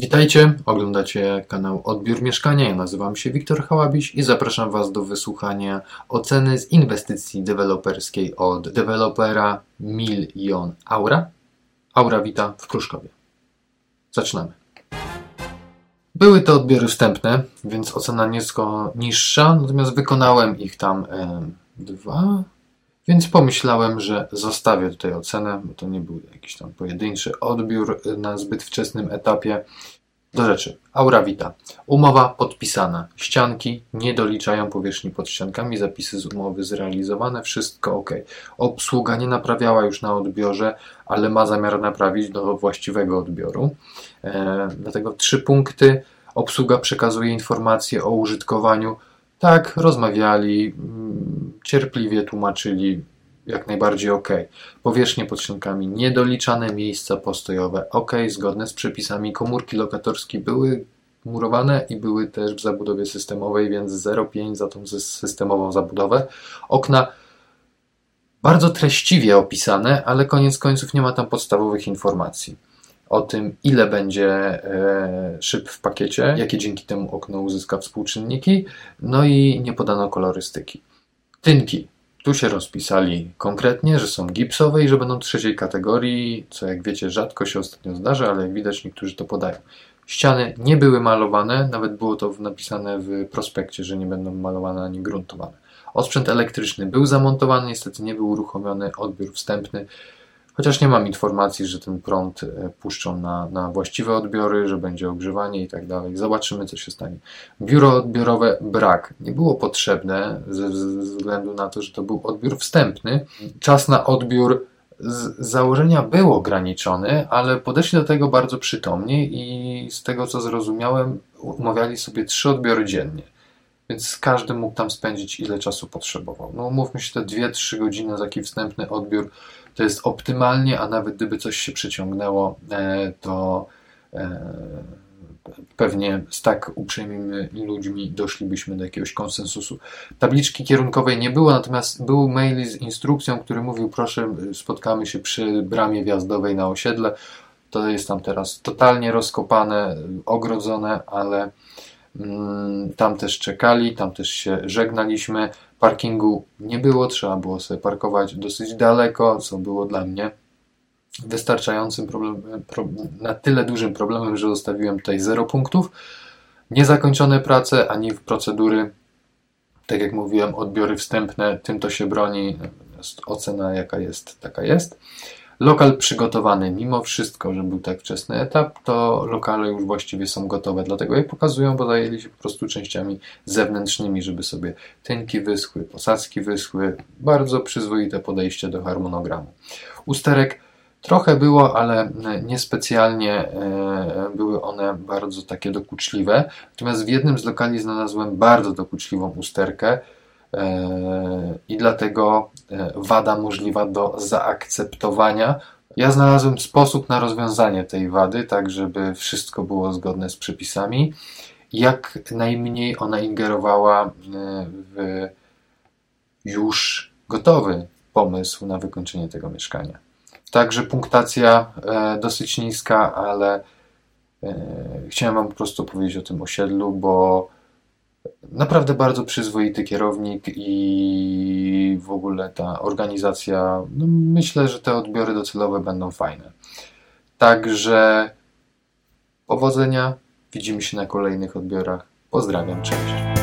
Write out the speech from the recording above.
Witajcie, oglądacie kanał Odbiór Mieszkania. Ja nazywam się Wiktor Hałabiś i zapraszam Was do wysłuchania oceny z inwestycji deweloperskiej od dewelopera Milion Aura. Aura wita w Kruszkowie. Zaczynamy. Były to odbiory wstępne, więc ocena nieco niższa, natomiast wykonałem ich tam e, dwa, więc pomyślałem, że zostawię tutaj ocenę, bo to nie był jakiś tam pojedynczy odbiór na zbyt wczesnym etapie. Do rzeczy. Aura Vita. Umowa podpisana. Ścianki nie doliczają powierzchni pod ściankami. Zapisy z umowy zrealizowane. Wszystko ok. Obsługa nie naprawiała już na odbiorze, ale ma zamiar naprawić do właściwego odbioru. E, dlatego trzy punkty. Obsługa przekazuje informacje o użytkowaniu. Tak, rozmawiali, mm, cierpliwie tłumaczyli, jak najbardziej ok. Powierzchnie pod ściankami niedoliczane, miejsca postojowe ok, zgodne z przepisami. Komórki lokatorskie były murowane i były też w zabudowie systemowej, więc 0,5 za tą systemową zabudowę. Okna bardzo treściwie opisane, ale koniec końców nie ma tam podstawowych informacji o tym, ile będzie e, szyb w pakiecie, jakie dzięki temu okno uzyska współczynniki, no i nie podano kolorystyki. Tynki tu się rozpisali konkretnie, że są gipsowe i że będą trzeciej kategorii, co jak wiecie rzadko się ostatnio zdarza, ale jak widać niektórzy to podają. Ściany nie były malowane, nawet było to napisane w prospekcie, że nie będą malowane ani gruntowane. Osprzęt elektryczny był zamontowany, niestety nie był uruchomiony odbiór wstępny. Chociaż nie mam informacji, że ten prąd e, puszczą na, na właściwe odbiory, że będzie ogrzewanie i tak dalej. Zobaczymy, co się stanie. Biuro odbiorowe brak. Nie było potrzebne ze, względu na to, że to był odbiór wstępny. Czas na odbiór z założenia był ograniczony, ale podeszli do tego bardzo przytomnie i z tego co zrozumiałem, umawiali sobie trzy odbiory dziennie. Więc każdy mógł tam spędzić ile czasu potrzebował. No umówmy się, te 2-3 godziny za taki wstępny odbiór to jest optymalnie, a nawet gdyby coś się przyciągnęło, e, to e, pewnie z tak uprzejmymi ludźmi doszlibyśmy do jakiegoś konsensusu. Tabliczki kierunkowej nie było, natomiast był mail z instrukcją, który mówił: Proszę, spotkamy się przy bramie wjazdowej na osiedle. To jest tam teraz totalnie rozkopane, ogrodzone, ale tam też czekali, tam też się żegnaliśmy. Parkingu nie było, trzeba było sobie parkować dosyć daleko, co było dla mnie wystarczającym problemem, na tyle dużym problemem, że zostawiłem tutaj 0 punktów. Niezakończone prace, ani w procedury, tak jak mówiłem, odbiory wstępne, tym to się broni, ocena jaka jest, taka jest. Lokal przygotowany, mimo wszystko, że był tak wczesny etap, to lokale już właściwie są gotowe, dlatego je pokazują, bo zajęli się po prostu częściami zewnętrznymi, żeby sobie tynki wyschły, posadzki wyschły. Bardzo przyzwoite podejście do harmonogramu. Usterek trochę było, ale niespecjalnie e, były one bardzo takie dokuczliwe. Natomiast w jednym z lokali znalazłem bardzo dokuczliwą usterkę i dlatego e, wada możliwa do zaakceptowania. Ja znalazłem sposób na rozwiązanie tej wady, tak żeby wszystko było zgodne z przepisami. Jak najmniej ona ingerowała e, w już gotowy pomysł na wykończenie tego mieszkania. Także punktacja e, dosyć niska, ale chciałem Wam po prostu powiedzieć o tym osiedlu, bo Naprawdę bardzo przyzwoity kierownik i w ogóle ta organizacja, no myślę, że te odbiory docelowe będą fajne. Także powodzenia, widzimy się na kolejnych odbiorach. Pozdrawiam, cześć.